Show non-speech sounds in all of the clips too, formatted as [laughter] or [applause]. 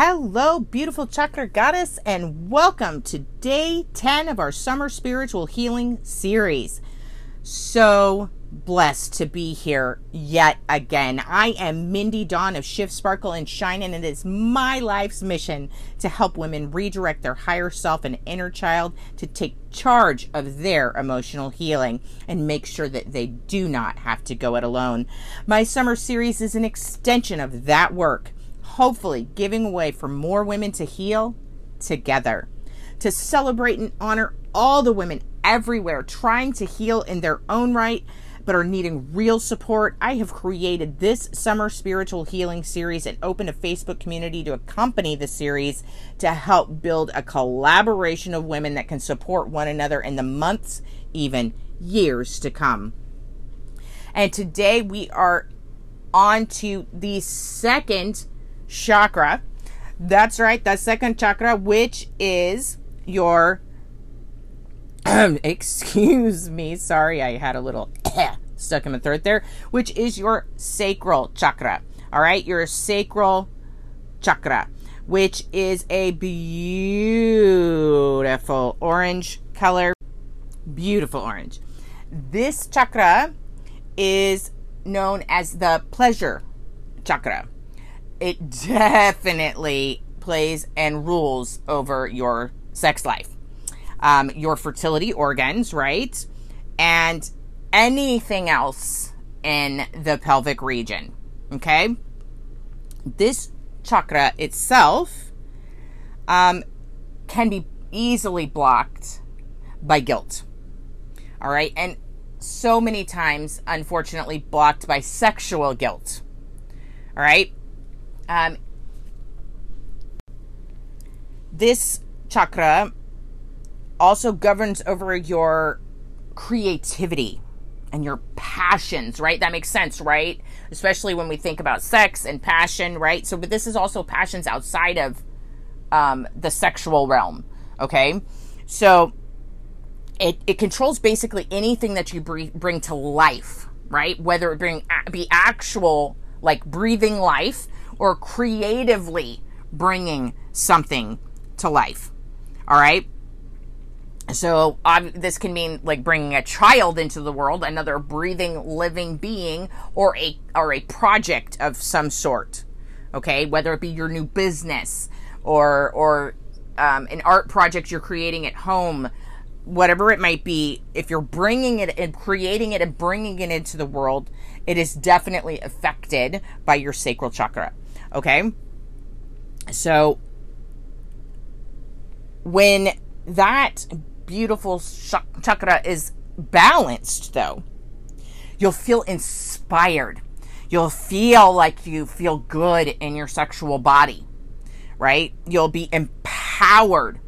Hello, beautiful chakra goddess, and welcome to day 10 of our summer spiritual healing series. So blessed to be here yet again. I am Mindy Dawn of Shift Sparkle and Shine, and it is my life's mission to help women redirect their higher self and inner child to take charge of their emotional healing and make sure that they do not have to go it alone. My summer series is an extension of that work hopefully giving a way for more women to heal together, to celebrate and honor all the women everywhere trying to heal in their own right but are needing real support, I have created this summer spiritual healing series and opened a Facebook community to accompany the series to help build a collaboration of women that can support one another in the months, even years to come. And today we are on to the second chakra. That's right, the second chakra, which is your. [clears throat] excuse me, sorry, I had a little [clears throat] stuck in my throat there, which is your sacral chakra. All right, your sacral chakra, which is a beautiful orange color. Beautiful orange. This chakra is known as the pleasure chakra it definitely plays and rules over your sex life, um, your fertility organs, right? And anything else in the pelvic region. Okay? This chakra itself um, can be easily blocked by guilt. All right? And so many times, unfortunately, blocked by sexual guilt. All right? Um, this chakra also governs over your creativity and your passions, right? That makes sense, right? Especially when we think about sex and passion, right? So, but this is also passions outside of um, the sexual realm, okay? So, it, it controls basically anything that you bring to life, right? Whether it bring be actual like breathing life or creatively bringing something to life. All right. So this can mean like bringing a child into the world, another breathing, living being, or a or a project of some sort. Okay, whether it be your new business or or um, an art project you're creating at home, whatever it might be. If you're bringing it and creating it and bringing it into the world, it is definitely affected by your sacral chakra. Okay? So when that beautiful chakra is balanced, though, you'll feel inspired. You'll feel like you feel good in your sexual body, right? You'll be empowered.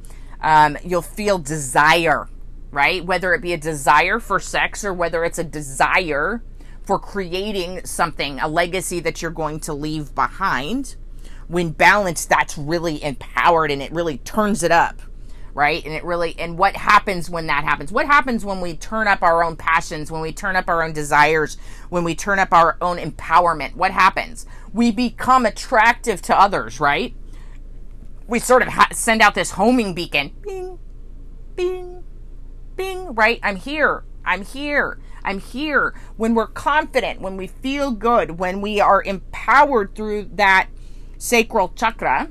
Um, you'll feel desire, right? Whether it be a desire for sex or whether it's a desire for creating something, a legacy that you're going to leave behind. When balanced, that's really empowered and it really turns it up, right? And it really, and what happens when that happens? What happens when we turn up our own passions, when we turn up our own desires, when we turn up our own empowerment? What happens? We become attractive to others, right? We sort of ha- send out this homing beacon. Bing, bing, bing, right? I'm here. I'm here. I'm here. When we're confident, when we feel good, when we are empowered through that sacral chakra,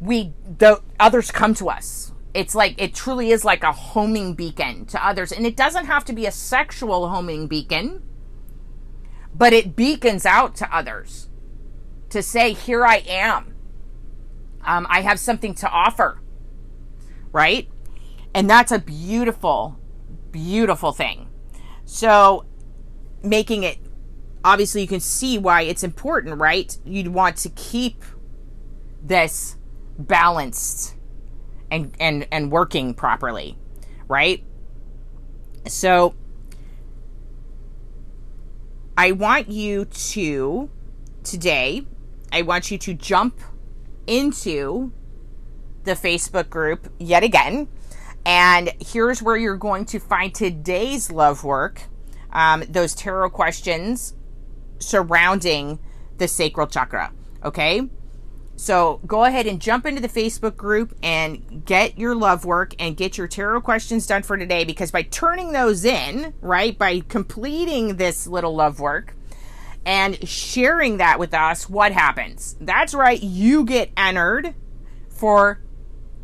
we the others come to us. It's like it truly is like a homing beacon to others, and it doesn't have to be a sexual homing beacon, but it beacons out to others to say, "Here I am. Um, I have something to offer." Right, and that's a beautiful, beautiful thing. So, making it obviously you can see why it's important, right? You'd want to keep this balanced and and and working properly, right? So I want you to today I want you to jump into the Facebook group yet again and here's where you're going to find today's love work um, those tarot questions surrounding the sacral chakra. Okay? So go ahead and jump into the Facebook group and get your love work and get your tarot questions done for today because by turning those in, right, by completing this little love work and sharing that with us, what happens? That's right, you get entered for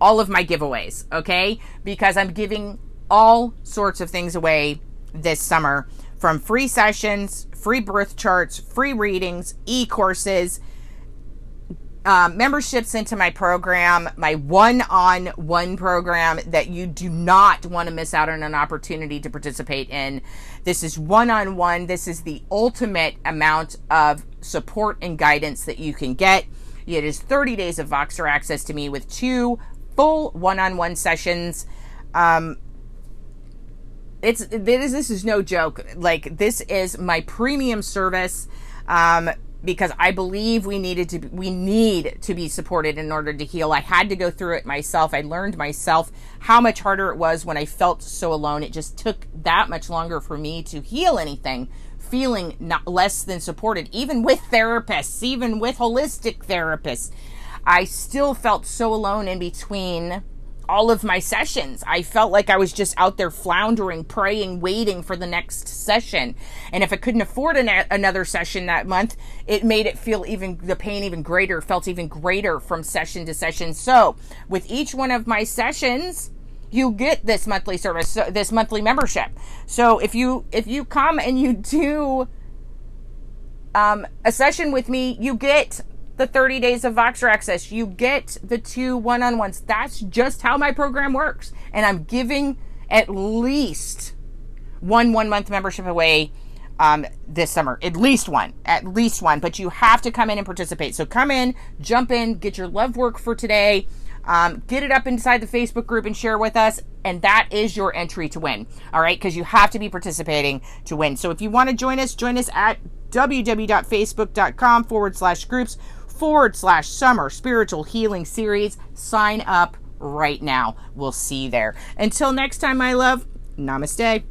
all of my giveaways, okay? Because I'm giving all sorts of things away this summer from free sessions, free birth charts, free readings, e courses um, memberships into my program, my one on one program that you do not want to miss out on an opportunity to participate in. This is one on one. This is the ultimate amount of support and guidance that you can get. It is 30 days of Voxer access to me with two full one on one sessions. Um, it's this, this is no joke. Like this is my premium service. Um, because I believe we needed to we need to be supported in order to heal. I had to go through it myself. I learned myself how much harder it was when I felt so alone. It just took that much longer for me to heal anything, feeling not less than supported even with therapists, even with holistic therapists. I still felt so alone in between all of my sessions. I felt like I was just out there floundering, praying, waiting for the next session. And if I couldn't afford an, another session that month, it made it feel even, the pain even greater, felt even greater from session to session. So with each one of my sessions, you get this monthly service, so this monthly membership. So if you, if you come and you do, um, a session with me, you get the 30 days of Voxer access. You get the two one on ones. That's just how my program works. And I'm giving at least one one month membership away um, this summer. At least one. At least one. But you have to come in and participate. So come in, jump in, get your love work for today. Um, get it up inside the Facebook group and share with us. And that is your entry to win. All right. Because you have to be participating to win. So if you want to join us, join us at www.facebook.com forward slash groups forward slash summer spiritual healing series. Sign up right now. We'll see you there. Until next time, my love, namaste.